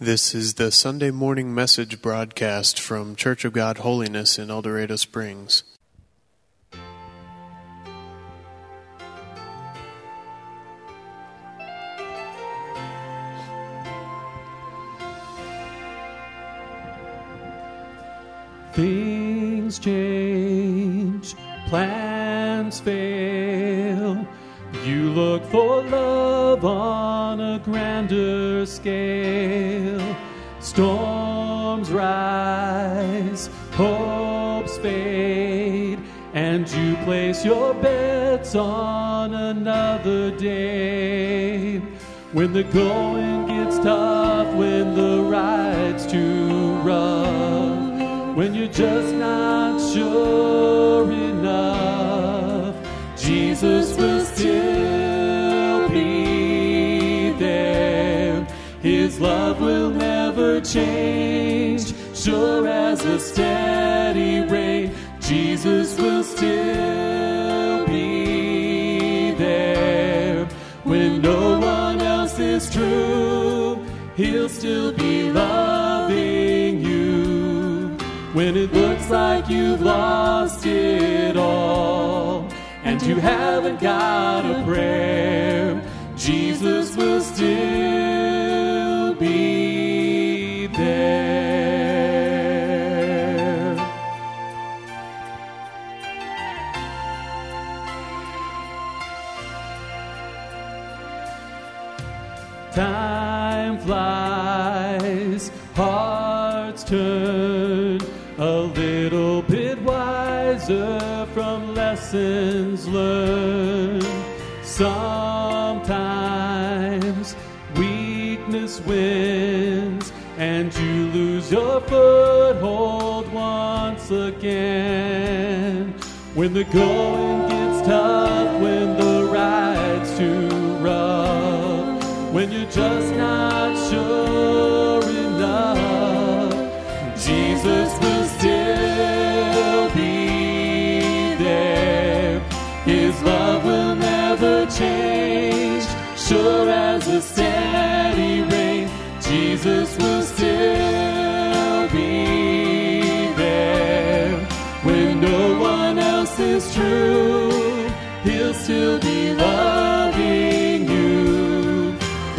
This is the Sunday morning message broadcast from Church of God Holiness in El Dorado Springs. Things change, plans fail. You look for love on a grander scale. Storms rise, hopes fade, and you place your bets on another day. When the going gets tough, when the ride's too rough, when you're just not sure enough, Jesus will still Love will never change, sure as a steady rain. Jesus will still be there when no one else is true. He'll still be loving you when it looks like you've lost it all and you haven't got a prayer. Jesus will still lessons learned. Sometimes weakness wins and you lose your foothold once again. When the going gets tough, when the ride's too rough, when you're just not sure enough, Jesus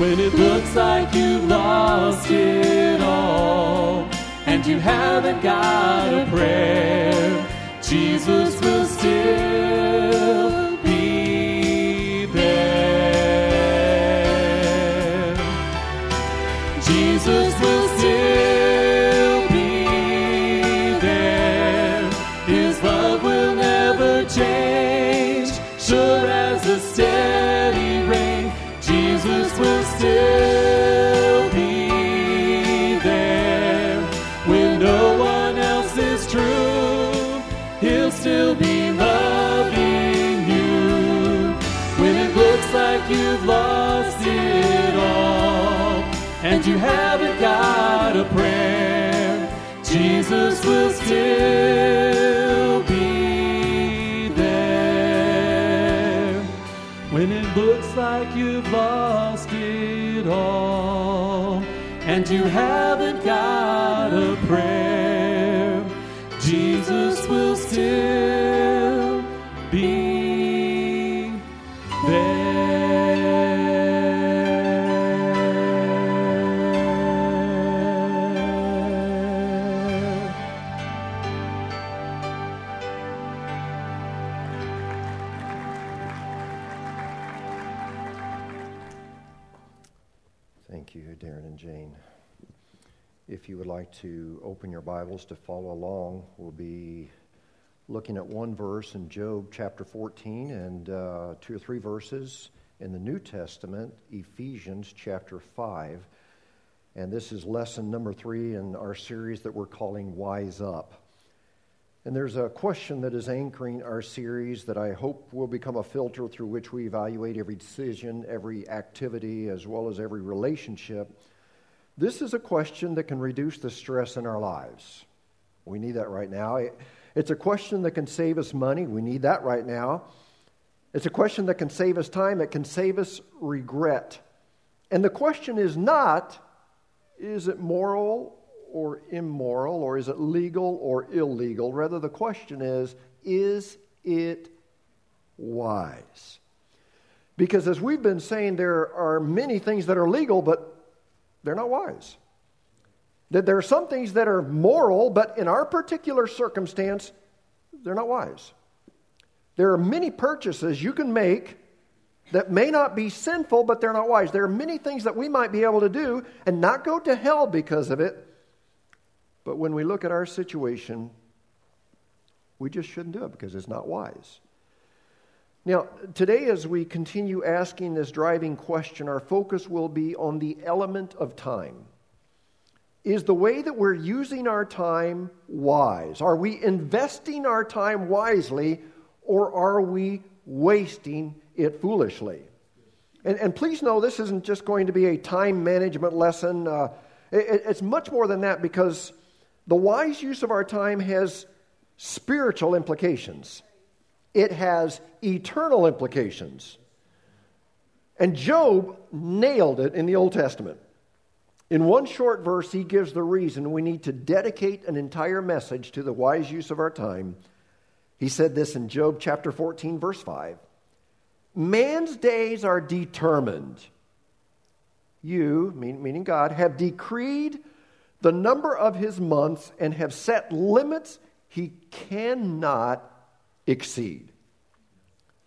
when it looks like you've lost it all and you haven't got a prayer. Jesus will still and you haven't got a prayer. Jesus will still be there when it looks like you've lost it all and you haven't got a prayer. Jesus will still to open your Bibles to follow along, we'll be looking at one verse in Job chapter 14 and uh, two or three verses in the New Testament, Ephesians chapter 5. And this is lesson number three in our series that we're calling Wise Up. And there's a question that is anchoring our series that I hope will become a filter through which we evaluate every decision, every activity, as well as every relationship. This is a question that can reduce the stress in our lives. We need that right now. It's a question that can save us money. We need that right now. It's a question that can save us time. It can save us regret. And the question is not, is it moral or immoral, or is it legal or illegal? Rather, the question is, is it wise? Because as we've been saying, there are many things that are legal, but they're not wise. That there are some things that are moral, but in our particular circumstance, they're not wise. There are many purchases you can make that may not be sinful, but they're not wise. There are many things that we might be able to do and not go to hell because of it. But when we look at our situation, we just shouldn't do it because it's not wise. Now, today, as we continue asking this driving question, our focus will be on the element of time. Is the way that we're using our time wise? Are we investing our time wisely, or are we wasting it foolishly. And, and please know this isn't just going to be a time management lesson. Uh, it, it's much more than that because the wise use of our time has spiritual implications, it has eternal implications. And Job nailed it in the Old Testament. In one short verse, he gives the reason we need to dedicate an entire message to the wise use of our time. He said this in Job chapter 14, verse 5 Man's days are determined. You, meaning God, have decreed the number of his months and have set limits he cannot exceed.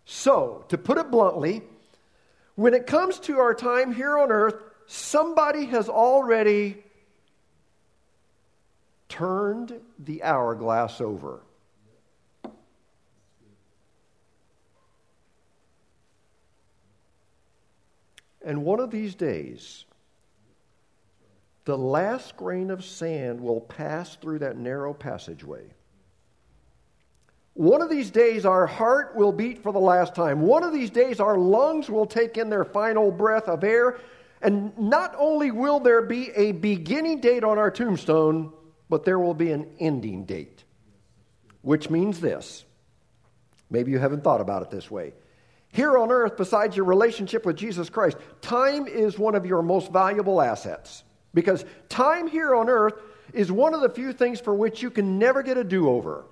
So, to put it bluntly, when it comes to our time here on earth, somebody has already turned the hourglass over. And one of these days, the last grain of sand will pass through that narrow passageway. One of these days, our heart will beat for the last time. One of these days, our lungs will take in their final breath of air. And not only will there be a beginning date on our tombstone, but there will be an ending date. Which means this. Maybe you haven't thought about it this way. Here on earth, besides your relationship with Jesus Christ, time is one of your most valuable assets. Because time here on earth is one of the few things for which you can never get a do over.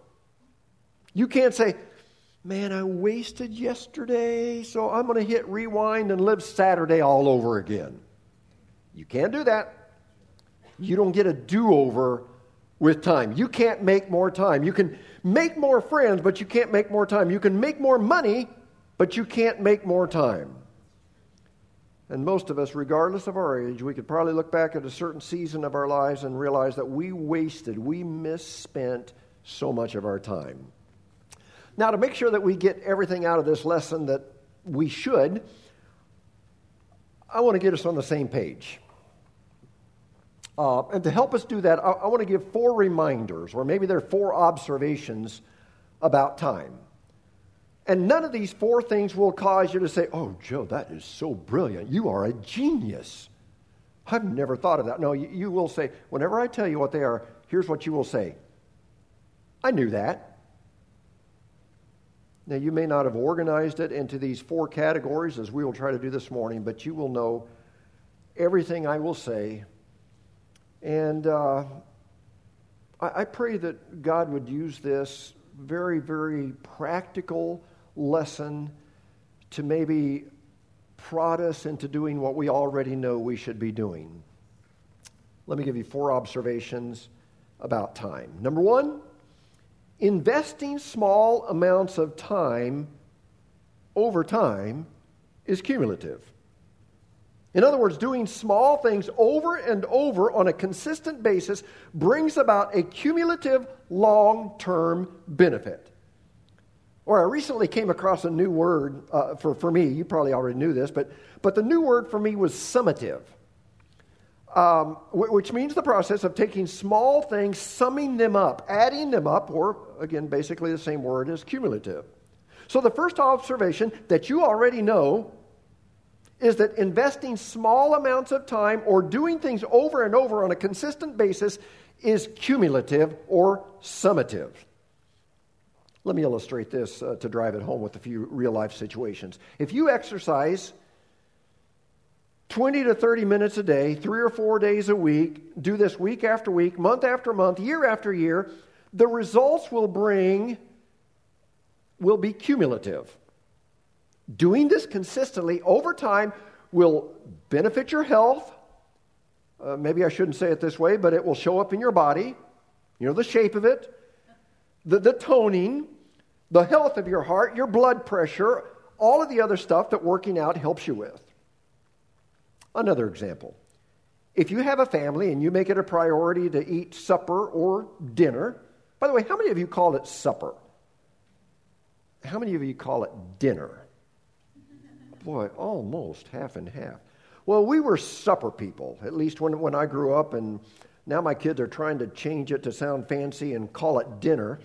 You can't say, man, I wasted yesterday, so I'm going to hit rewind and live Saturday all over again. You can't do that. You don't get a do over with time. You can't make more time. You can make more friends, but you can't make more time. You can make more money, but you can't make more time. And most of us, regardless of our age, we could probably look back at a certain season of our lives and realize that we wasted, we misspent so much of our time. Now, to make sure that we get everything out of this lesson that we should, I want to get us on the same page. Uh, and to help us do that, I, I want to give four reminders, or maybe there are four observations about time. And none of these four things will cause you to say, Oh, Joe, that is so brilliant. You are a genius. I've never thought of that. No, you, you will say, whenever I tell you what they are, here's what you will say I knew that. Now, you may not have organized it into these four categories as we will try to do this morning, but you will know everything I will say. And uh, I, I pray that God would use this very, very practical lesson to maybe prod us into doing what we already know we should be doing. Let me give you four observations about time. Number one, investing small amounts of time over time is cumulative. In other words, doing small things over and over on a consistent basis brings about a cumulative long term benefit. Or I recently came across a new word uh, for, for me. You probably already knew this, but, but the new word for me was summative, um, which means the process of taking small things, summing them up, adding them up, or again, basically the same word as cumulative. So the first observation that you already know is that investing small amounts of time or doing things over and over on a consistent basis is cumulative or summative. Let me illustrate this uh, to drive it home with a few real life situations. If you exercise 20 to 30 minutes a day, three or four days a week, do this week after week, month after month, year after year, the results will bring, will be cumulative. Doing this consistently over time will benefit your health. Uh, maybe I shouldn't say it this way, but it will show up in your body. You know, the shape of it, the, the toning, the health of your heart, your blood pressure, all of the other stuff that working out helps you with. Another example. If you have a family and you make it a priority to eat supper or dinner, by the way, how many of you call it supper? How many of you call it dinner? Boy, almost half and half. Well, we were supper people, at least when, when I grew up, and now my kids are trying to change it to sound fancy and call it dinner,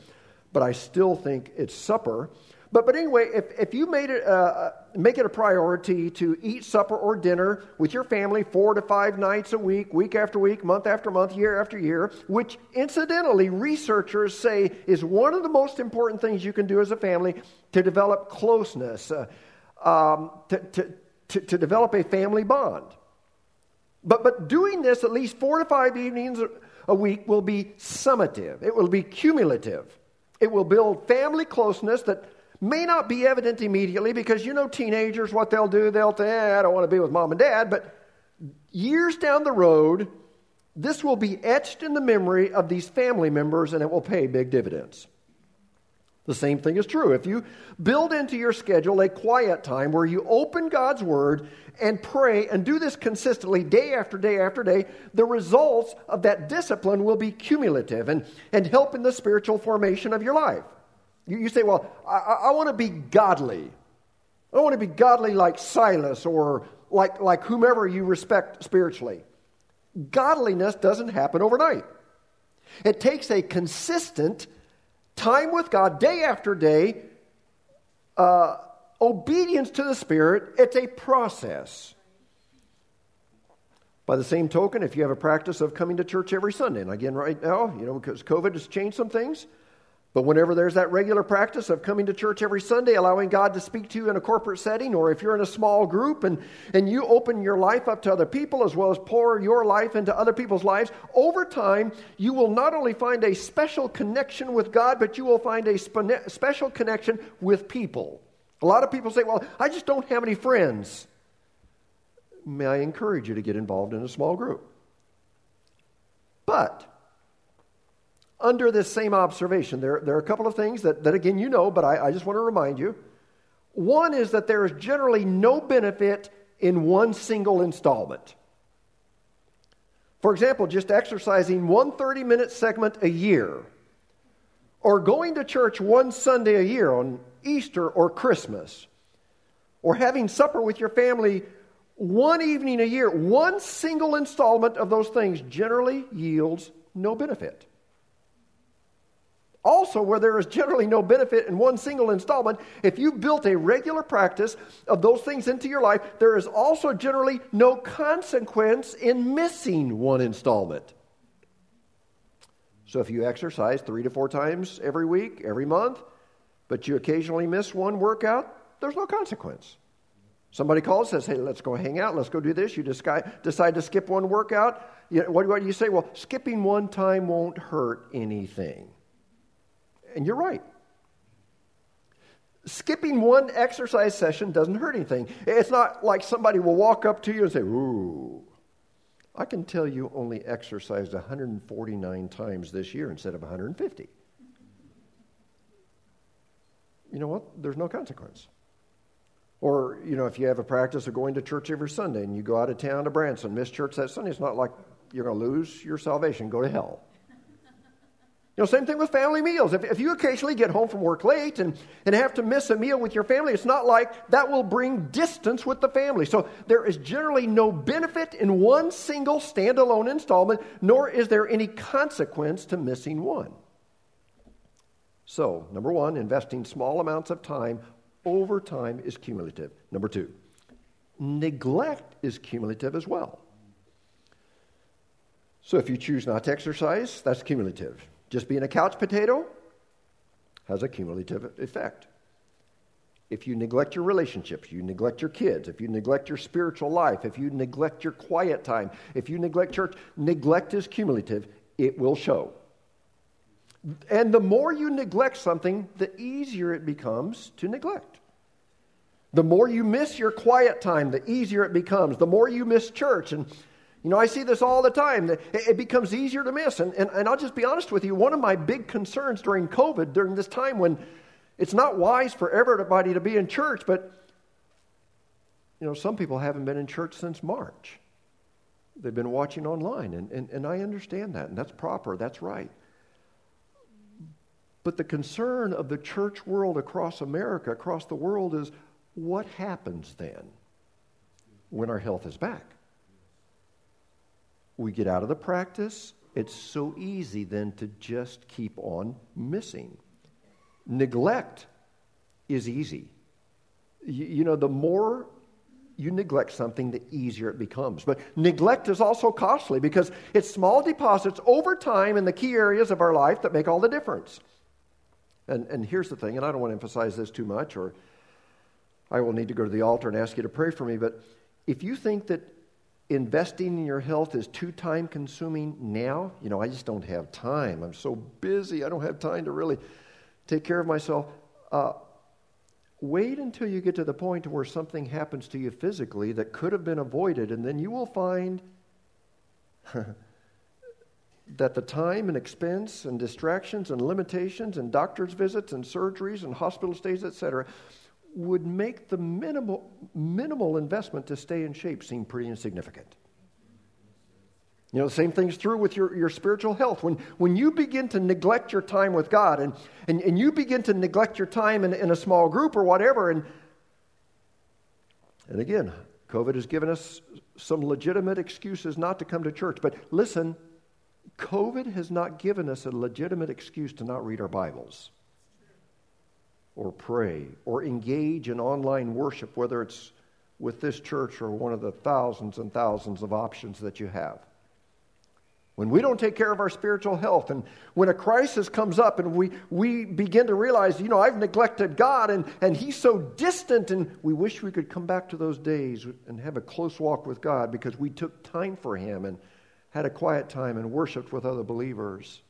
but I still think it's supper. But, but anyway, if, if you made it, uh, uh, make it a priority to eat supper or dinner with your family four to five nights a week, week after week, month after month, year after year, which incidentally researchers say is one of the most important things you can do as a family to develop closeness, uh, um, to, to, to, to develop a family bond. But, but doing this at least four to five evenings a week will be summative, it will be cumulative. It will build family closeness that may not be evident immediately because you know teenagers, what they'll do, they'll say, eh, I don't want to be with mom and dad. But years down the road, this will be etched in the memory of these family members and it will pay big dividends. The same thing is true. If you build into your schedule a quiet time where you open God's Word and pray and do this consistently day after day after day, the results of that discipline will be cumulative and, and help in the spiritual formation of your life. You, you say, Well, I, I want to be godly. I want to be godly like Silas or like, like whomever you respect spiritually. Godliness doesn't happen overnight. It takes a consistent time with God, day after day, uh, obedience to the Spirit. It's a process. By the same token, if you have a practice of coming to church every Sunday, and again, right now, you know, because COVID has changed some things, but whenever there's that regular practice of coming to church every Sunday, allowing God to speak to you in a corporate setting, or if you're in a small group and, and you open your life up to other people as well as pour your life into other people's lives, over time, you will not only find a special connection with God, but you will find a spe- special connection with people. A lot of people say, Well, I just don't have any friends. May I encourage you to get involved in a small group? But, under this same observation, there, there are a couple of things that, that again, you know, but I, I just want to remind you. One is that there is generally no benefit in one single installment. For example, just exercising one 30 minute segment a year, or going to church one Sunday a year on Easter or Christmas, or having supper with your family one evening a year, one single installment of those things generally yields no benefit. Also, where there is generally no benefit in one single installment, if you've built a regular practice of those things into your life, there is also generally no consequence in missing one installment. So if you exercise three to four times every week, every month, but you occasionally miss one workout, there's no consequence. Somebody calls, says, Hey, let's go hang out, let's go do this. You decide, to skip one workout. You what do you say? Well, skipping one time won't hurt anything. And you're right. Skipping one exercise session doesn't hurt anything. It's not like somebody will walk up to you and say, Ooh, I can tell you only exercised 149 times this year instead of 150. You know what? There's no consequence. Or, you know, if you have a practice of going to church every Sunday and you go out of town to Branson, miss church that Sunday, it's not like you're going to lose your salvation, go to hell. You know, same thing with family meals. If, if you occasionally get home from work late and, and have to miss a meal with your family, it's not like that will bring distance with the family. So there is generally no benefit in one single standalone installment, nor is there any consequence to missing one. So, number one, investing small amounts of time over time is cumulative. Number two, neglect is cumulative as well. So if you choose not to exercise, that's cumulative. Just being a couch potato has a cumulative effect. if you neglect your relationships, you neglect your kids, if you neglect your spiritual life, if you neglect your quiet time, if you neglect church, neglect is cumulative, it will show. And the more you neglect something, the easier it becomes to neglect. The more you miss your quiet time, the easier it becomes. The more you miss church. And, you know, I see this all the time. It becomes easier to miss. And, and, and I'll just be honest with you, one of my big concerns during COVID, during this time when it's not wise for everybody to be in church, but, you know, some people haven't been in church since March. They've been watching online, and, and, and I understand that, and that's proper, that's right. But the concern of the church world across America, across the world, is what happens then when our health is back? We get out of the practice. It's so easy then to just keep on missing. Neglect is easy. You, you, know, the more you neglect something, the easier it becomes. But neglect is also costly because it's small deposits over time in the key areas of our life that make all the difference. And, and here's the thing, and I don't want to emphasize this too much or I will need to go to the altar and ask you to pray for me. But if you think that investing in your health is too time consuming now, you know, I just don't have time. I'm so busy. I don't have time to really take care of myself. Uh, wait until you get to the point where something happens to you physically that could have been avoided, and then you will find that the time and expense and distractions and limitations and doctor's visits and surgeries and hospital stays, etc., would make the minimal, minimal investment to stay in shape seem pretty insignificant. You know, the same thing's true with your, your spiritual health. When, when you begin to neglect your time with God and, and, and you begin to neglect your time in, in a small group or whatever, and, and again, COVID has given us some legitimate excuses not to come to church. But listen, COVID has not given us a legitimate excuse to not read our Bibles or pray or engage in online worship, whether it's with this church or one of the thousands and thousands of options that you have. When we don't take care of our spiritual health, and when a crisis comes up and we, we begin to realize, you know, I've neglected God and, and He's so distant, and we wish we could come back to those days and have a close walk with God because we took time for Him and had a quiet time and worshiped with other believers.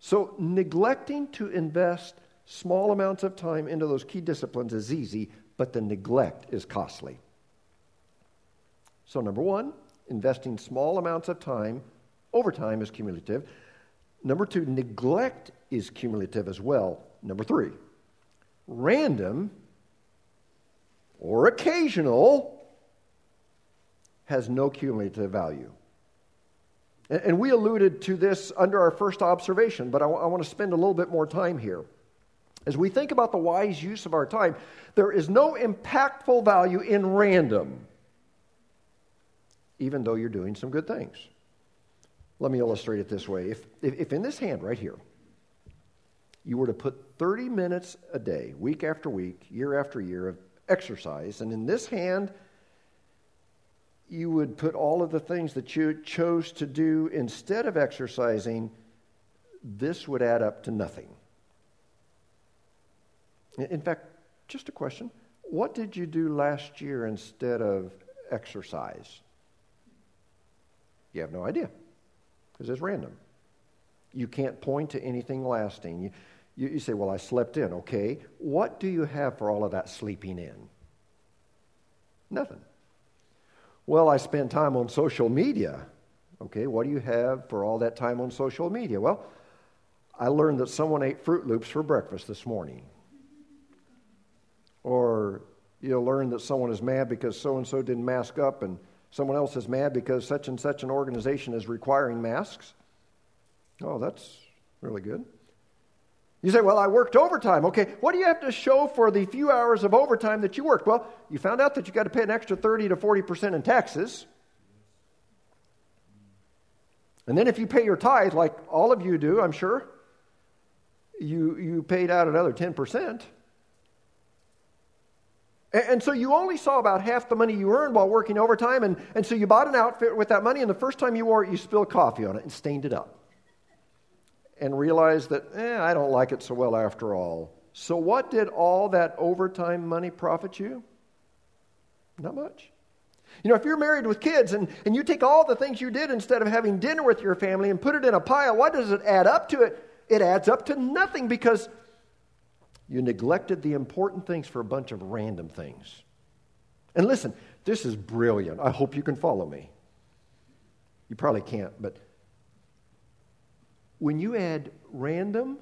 So, neglecting to invest small amounts of time into those key disciplines is easy, but the neglect is costly. So, number one, investing small amounts of time over time is cumulative. Number two, neglect is cumulative as well. Number three, random or occasional has no cumulative value. And we alluded to this under our first observation, but I, want to spend a little bit more time here. As we think about the wise use of our time, there is no impactful value in random, even though you're doing some good things. Let me illustrate it this way. If, if, if in this hand right here, you were to put 30 minutes a day, week after week, year after year of exercise, and in this hand, you would put all of the things that you chose to do instead of exercising, this would add up to nothing. In fact, just a question what did you do last year instead of exercise? You have no idea because it's random. You can't point to anything lasting. You, you, you, say, Well, I slept in. Okay. What do you have for all of that sleeping in? Nothing. Well, I spent time on social media. Okay. What do you have for all that time on social media? Well, I learned that someone ate Froot Loops for breakfast this morning. Or you'll learn that someone is mad because so and so didn't mask up and Someone else is mad because such and such an organization is requiring masks. Oh, that's really good. You say, Well, I worked overtime. Okay, what do you have to show for the few hours of overtime that you worked? Well, you found out that you got to pay an extra 30 to 40% in taxes. And then if you pay your tithe, like all of you do, I'm sure, you, you paid out another 10%. And, so you only saw about half the money you earned while working overtime. And, and so you bought an outfit with that money, and the first time you wore it, you spilled coffee on it and stained it up. And realized that, eh, I don't like it so well after all. So, what did all that overtime money profit you? Not much. You know, if you're married with kids and, and you take all the things you did instead of having dinner with your family and put it in a pile, what does it add up to it? It adds up to nothing because you neglected the important things for a bunch of random things. And listen, this is brilliant. I hope you can follow me. You probably can't, but when you add random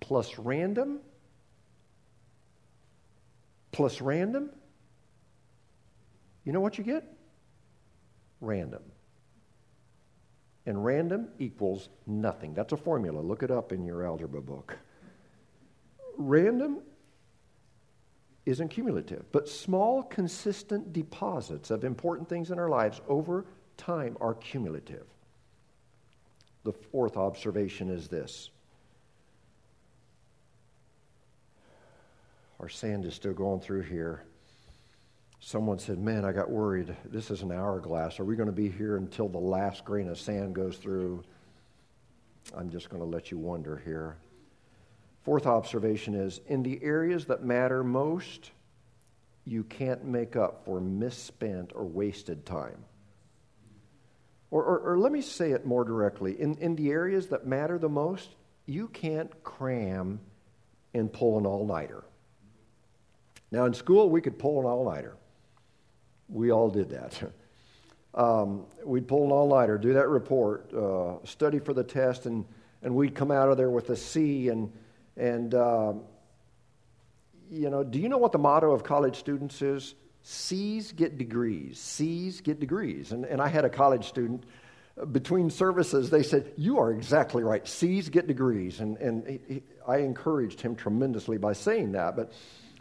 plus random plus random, you know what you get? Random. And random equals nothing. That's a formula. Look it up in your algebra book. Random isn't cumulative, but small, consistent deposits of important things in our lives over time are cumulative. The fourth observation is this our sand is still going through here. Someone said, Man, I got worried. This is an hourglass. Are we going to be here until the last grain of sand goes through? I'm just going to let you wonder here. Fourth observation is in the areas that matter most, you can't make up for misspent or wasted time. Or, or, or, let me say it more directly in, in the areas that matter the most, you can't cram and pull an all nighter. Now, in school, we could pull an all nighter. We all did that. Um, we'd pull an all nighter, do that report, uh, study for the test, and, and we'd come out of there with a C. And, and uh, you know, do you know what the motto of college students is? C's get degrees. C's get degrees. And, and I had a college student uh, between services, they said, You are exactly right. C's get degrees. And, and he, he, I encouraged him tremendously by saying that. But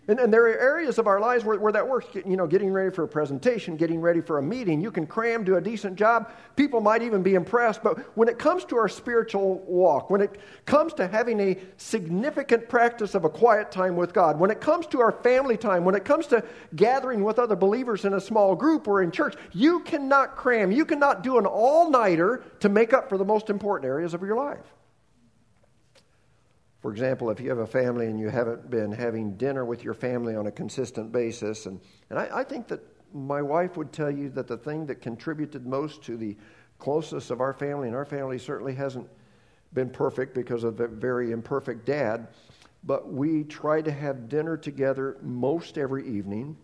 and, and, there are areas of our lives where, where that works. You know, getting ready for a presentation, getting ready for a meeting. You can cram, do a decent job. People might even be impressed. But when it comes to our spiritual walk, when it comes to having a significant practice of a quiet time with God, when it comes to our family time, when it comes to gathering with other believers in a small group or in church, you cannot cram. You cannot do an all nighter to make up for the most important areas of your life. For example, if you have a family and you haven't been having dinner with your family on a consistent basis, and, and I, I think that my wife would tell you that the thing that contributed most to the closeness of our family, and our family certainly hasn't been perfect because of a very imperfect dad, but we try to have dinner together most every evening.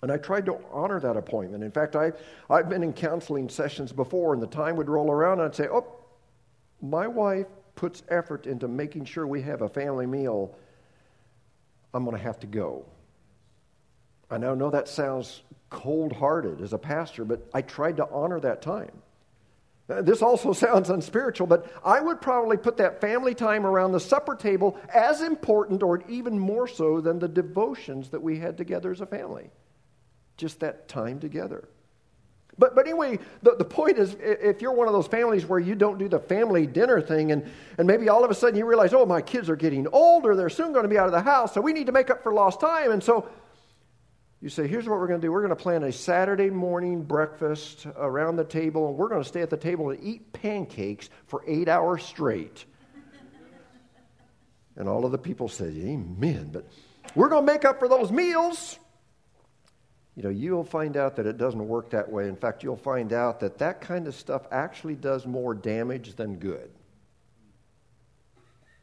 And I tried to honor that appointment. In fact, I, I've been in counseling sessions before, and the time would roll around, and I'd say, Oh, my wife puts effort into making sure we have a family meal, I'm going to have to go. I now know that sounds cold hearted as a pastor, but I tried to honor that time. Uh, this also sounds unspiritual, but I would probably put that family time around the supper table as important or even more so than the devotions that we had together as a family. Just that time together. But, but anyway, the, the point is if you're one of those families where you don't do the family dinner thing, and, and maybe all of a sudden you realize, oh, my kids are getting older, they're soon going to be out of the house, so we need to make up for lost time. And so you say, here's what we're going to do we're going to plan a Saturday morning breakfast around the table, and we're going to stay at the table and eat pancakes for eight hours straight. and all of the people said, Amen. But we're going to make up for those meals you know, you'll find out that it doesn't work that way. In fact, you'll find out that that kind of stuff actually does more damage than good.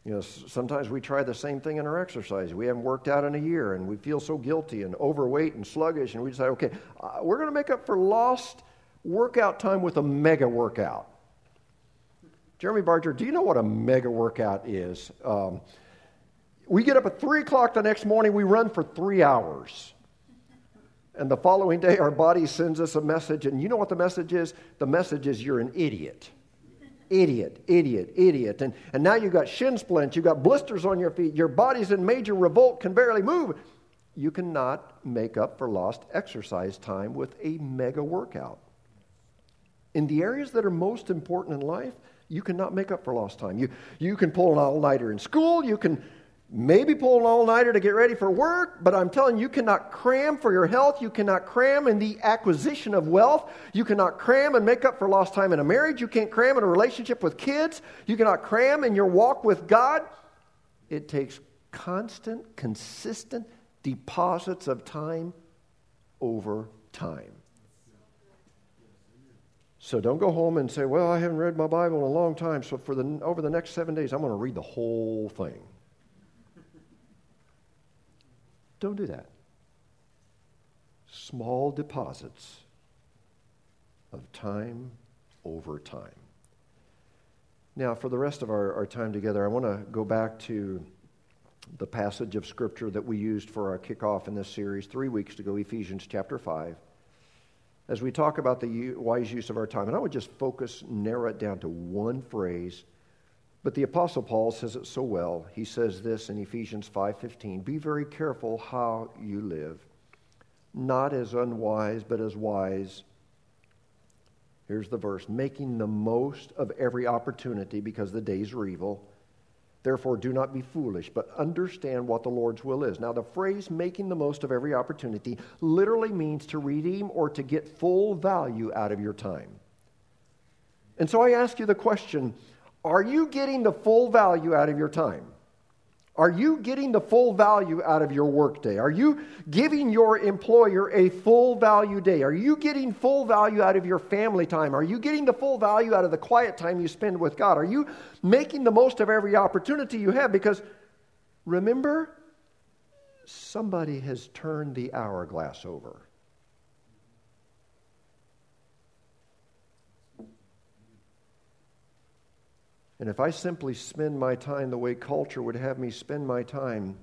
You know, sometimes we try the same thing in our exercise. We haven't worked out in a year and we feel so guilty and overweight and sluggish, and we decide, okay, uh, we're going to make up for lost workout time with a mega workout. Jeremy Barger, do you know what a mega workout is? Um, we get up at 3 o'clock the next morning, we run for three hours. And the following day, our body sends us a message. And you know what the message is? The message is you're an idiot. Idiot, idiot, idiot. And, and now you've got shin splints, you've got blisters on your feet, your body's in major revolt, can barely move. You cannot make up for lost exercise time with a mega workout. In the areas that are most important in life, you cannot make up for lost time. You, you can pull an all nighter in school, you can maybe pull an all nighter to get ready for work, but I'm telling you, you cannot cram for your health. You cannot cram in the acquisition of wealth. You cannot cram and make up for lost time in a marriage. You can't cram in a relationship with kids. You cannot cram in your walk with God. It takes constant, consistent deposits of time over time. So don't go home and say, Well, I haven't read my Bible in a long time, so for the, over the next seven days, I'm going to read the whole thing. Don't do that. Small deposits of time over time. Now, for the rest of our, our time together, I want to go back to the passage of Scripture that we used for our kickoff in this series three weeks ago, Ephesians chapter 5 as we talk about the wise use of our time. And I would just focus, narrow it down to one phrase. But the apostle Paul says it so well. He says this in Ephesians 5:15, "Be very careful how you live, not as unwise, but as wise." Here's the verse, making the most of every opportunity because the days are evil. Therefore, do not be foolish, but understand what the Lord's will is. Now, the phrase making the most of every opportunity literally means to redeem or to get full value out of your time. And so I ask you the question are you getting the full value out of your time? Are you getting the full value out of your workday? Are you giving your employer a full value day? Are you getting full value out of your family time? Are you getting the full value out of the quiet time you spend with God? Are you making the most of every opportunity you have? Because remember, somebody has turned the hourglass over. And if I simply spend my time the way culture would have me spend my time,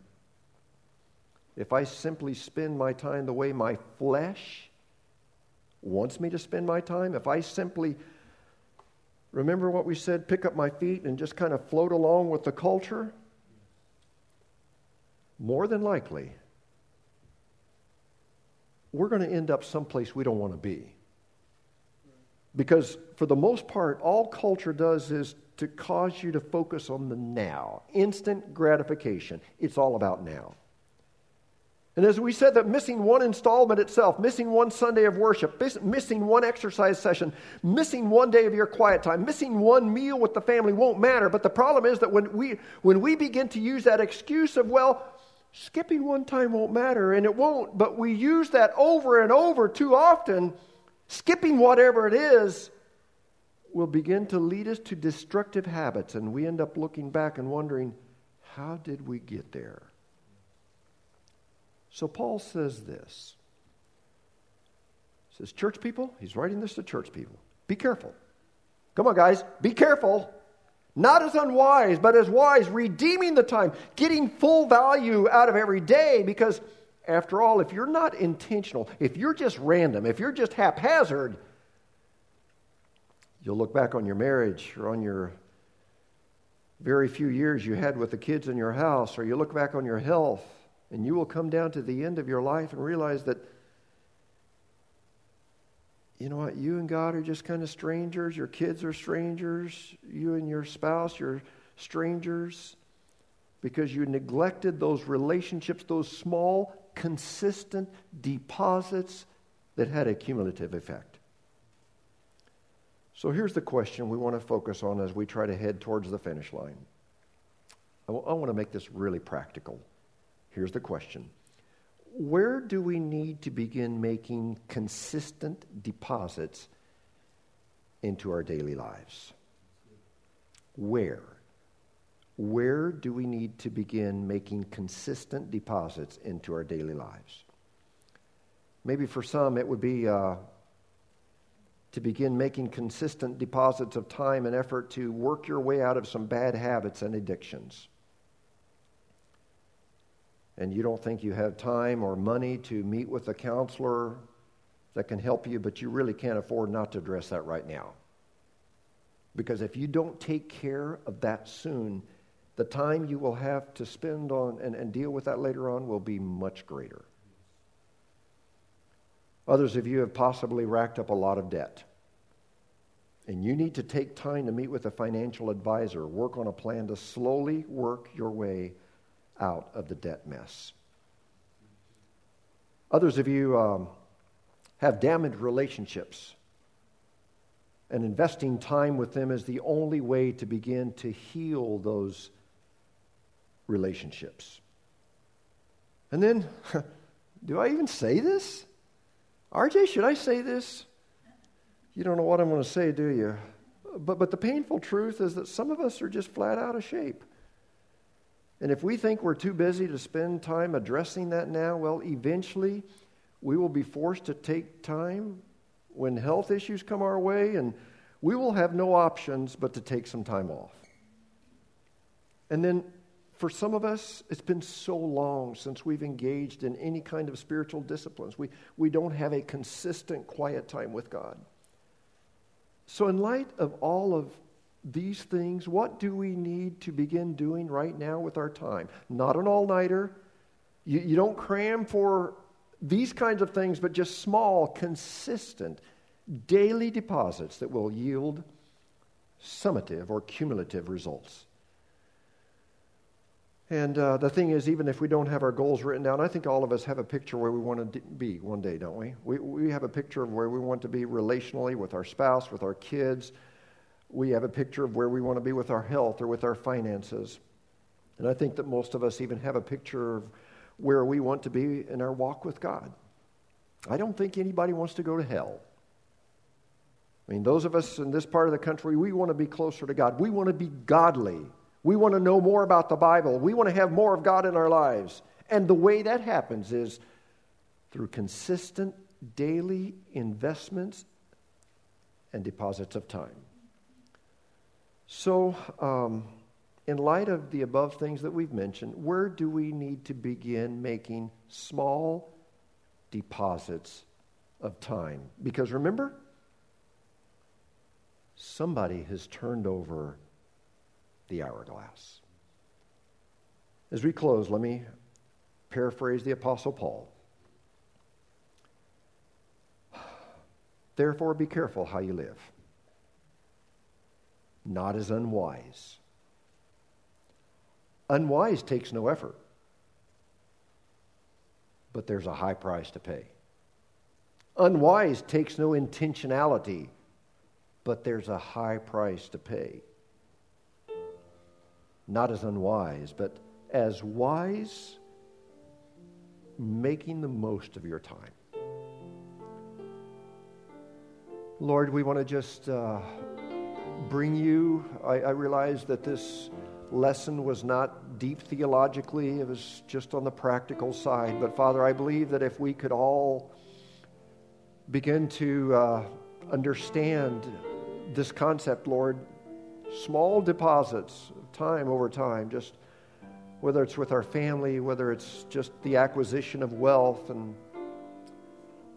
if I simply spend my time the way my flesh wants me to spend my time, if I simply remember what we said, pick up my feet and just kind of float along with the culture, more than likely, we're going to end up someplace we don't want to be. Because for the most part, all culture does is to cause you to focus on the now, instant gratification. It's all about now. And as we said, that missing one installment itself, missing one Sunday of worship, missing one exercise session, missing one day of your quiet time, missing one meal with the family won't matter. But the problem is that when we, when we begin to use that excuse of, well, skipping one time won't matter, and it won't, but we use that over and over too often, skipping whatever it is, will begin to lead us to destructive habits, and we end up looking back and wondering, how did we get there? So Paul says this. He says, Church people, he's writing this to church people. Be careful. Come on, guys, be careful. Not as unwise, but as wise, redeeming the time, getting full value out of every day, because after all, if you're not intentional, if you're just random, if you're just haphazard, You'll look back on your marriage or on your very few years you had with the kids in your house, or you look back on your health, and you will come down to the end of your life and realize that, you know what, you and God are just kind of strangers. Your kids are strangers. You and your spouse, you're strangers because you neglected those relationships, those small, consistent deposits that had a cumulative effect. So here's the question we want to focus on as we try to head towards the finish line. I, w- I want to make this really practical. Here's the question Where do we need to begin making consistent deposits into our daily lives? Where? Where do we need to begin making consistent deposits into our daily lives? Maybe for some it would be uh, to begin making consistent deposits of time and effort to work your way out of some bad habits and addictions. And you don't think you have time or money to meet with a counselor that can help you, but you really can't afford not to address that right now. Because if you don't take care of that soon, the time you will have to spend on and, and deal with that later on will be much greater. Others of you have possibly racked up a lot of debt. And you need to take time to meet with a financial advisor, work on a plan to slowly work your way out of the debt mess. Others of you um, have damaged relationships, and investing time with them is the only way to begin to heal those relationships. And then, do I even say this? RJ, should I say this? You don't know what I'm going to say, do you? But, but the painful truth is that some of us are just flat out of shape. And if we think we're too busy to spend time addressing that now, well, eventually we will be forced to take time when health issues come our way, and we will have no options but to take some time off. And then for some of us, it's been so long since we've engaged in any kind of spiritual disciplines. We, we don't have a consistent quiet time with God. So, in light of all of these things, what do we need to begin doing right now with our time? Not an all nighter. You, you don't cram for these kinds of things, but just small, consistent, daily deposits that will yield summative or cumulative results. And uh, the thing is, even if we don't have our goals written down, I think all of us have a picture where we want to be one day, don't we? we? We have a picture of where we want to be relationally with our spouse, with our kids. We have a picture of where we want to be with our health or with our finances. And I think that most of us even have a picture of where we want to be in our walk with God. I don't think anybody wants to go to hell. I mean, those of us in this part of the country, we want to be closer to God. We want to be godly. We want to know more about the Bible. We want to have more of God in our lives. And the way that happens is through consistent daily investments and deposits of time. So, um, in light of the above things that we've mentioned, where do we need to begin making small deposits of time? Because remember, somebody has turned over the hourglass. As we close, let me paraphrase the Apostle Paul. Therefore, be careful how you live, not as unwise. Unwise takes no effort, but there's a high price to pay. Unwise takes no intentionality, but there's a high price to pay not as unwise, but as wise, making the most of your time. Lord, we want to just uh, bring you. I, I realize that this lesson was not deep theologically, it was just on the practical side. But Father, I believe that if we could all begin to uh, understand this concept, Lord, small deposits time over time, just whether it's with our family, whether it's just the acquisition of wealth, and,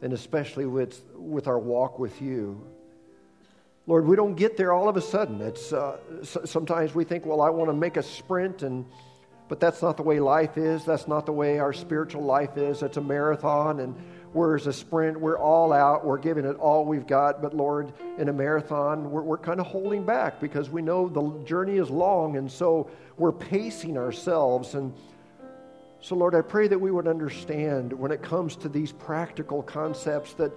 and especially with, with our walk with you. Lord, we don't get there all of a sudden. It's, uh, sometimes we think, well, I want to make a sprint, and, but that's not the way life is. That's not the way our spiritual life is. It's a marathon, and Whereas a sprint, we're all out, we're giving it all we've got. But Lord, in a marathon, we're, we're kind of holding back because we know the journey is long. And so we're pacing ourselves. And so, Lord, I pray that we would understand when it comes to these practical concepts that,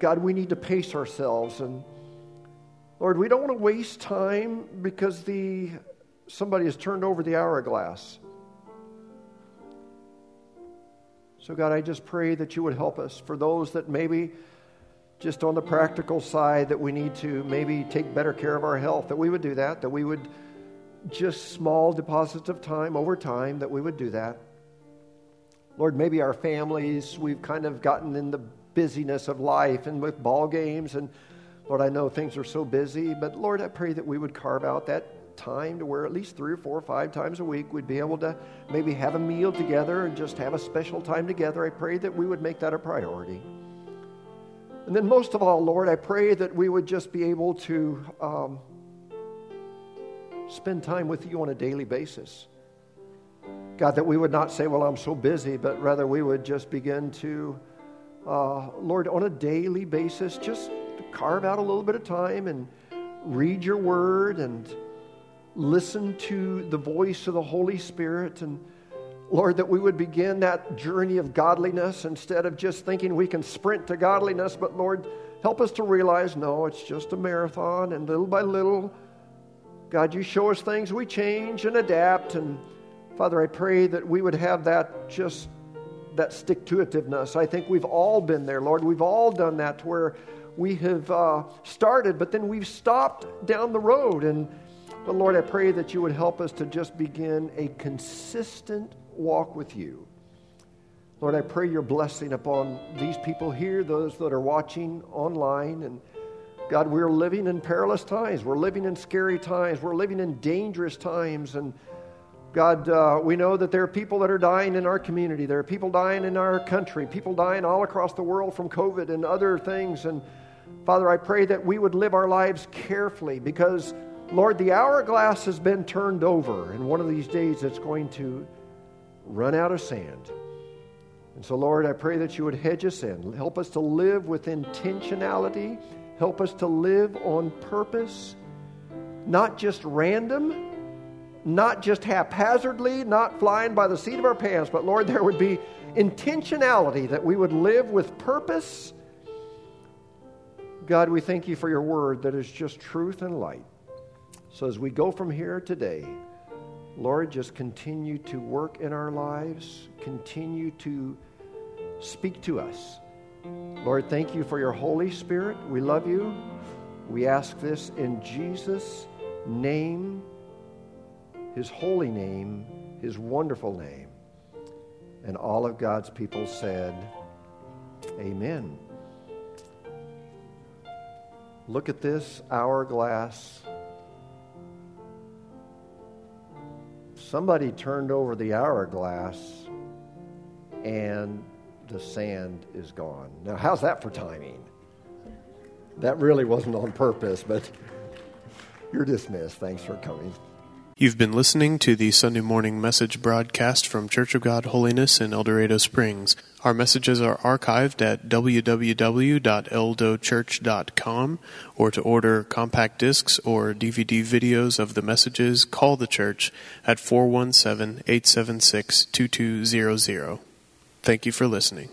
God, we need to pace ourselves. And Lord, we don't want to waste time because the somebody has turned over the hourglass. So, God, I just pray that you would help us for those that maybe just on the practical side that we need to maybe take better care of our health, that we would do that, that we would just small deposits of time over time, that we would do that. Lord, maybe our families, we've kind of gotten in the busyness of life and with ball games. And Lord, I know things are so busy, but Lord, I pray that we would carve out that time to where at least three or four or five times a week we'd be able to maybe have a meal together and just have a special time together. I pray that we would make that a priority. And then, most of all, Lord, I pray that we would just be able to um, spend time with you on a daily basis. God, that we would not say, Well, I'm so busy, but rather we would just begin to, uh, Lord, on a daily basis, just carve out a little bit of time and read your word and listen to the voice of the Holy Spirit and Lord, that we would begin that journey of godliness instead of just thinking we can sprint to godliness, but Lord, help us to realize no, it's just a marathon, and little by little, God, you show us things, we change and adapt, and Father, I pray that we would have that just that stick to itiveness. I think we've all been there, Lord. We've all done that to where we have uh, started, but then we've stopped down the road. And but Lord, I pray that you would help us to just begin a consistent walk with you. Lord, I pray your blessing upon these people here, those that are watching online. And God, we're living in perilous times. We're living in scary times. We're living in dangerous times. And God, uh, we know that there are people that are dying in our community. There are people dying in our country, people dying all across the world from COVID and other things. And Father, I pray that we would live our lives carefully because, Lord, the hourglass has been turned over, and one of these days it's going to run out of sand. And so, Lord, I pray that you would hedge us in. Help us to live with intentionality. Help us to live on purpose, not just random, not just haphazardly, not flying by the seat of our pants, but Lord, there would be intentionality that we would live with purpose God, we thank you for your word that is just truth and light. So as we go from here today, Lord, just continue to work in our lives, continue to speak to us. Lord, thank you for your Holy Spirit. We love you. We ask this in Jesus' name, his holy name, his wonderful name. And all of God's people said, Amen. Look at this hourglass. Somebody turned over the hourglass and the sand is gone. Now, how's that for timing? That really wasn't on purpose, but you're dismissed. Thanks for coming. You've been listening to the Sunday morning message broadcast from Church of God Holiness in El Dorado Springs. Our messages are archived at www.eldochurch.com, or to order compact discs or DVD videos of the messages, call the church at 417 876 2200. Thank you for listening.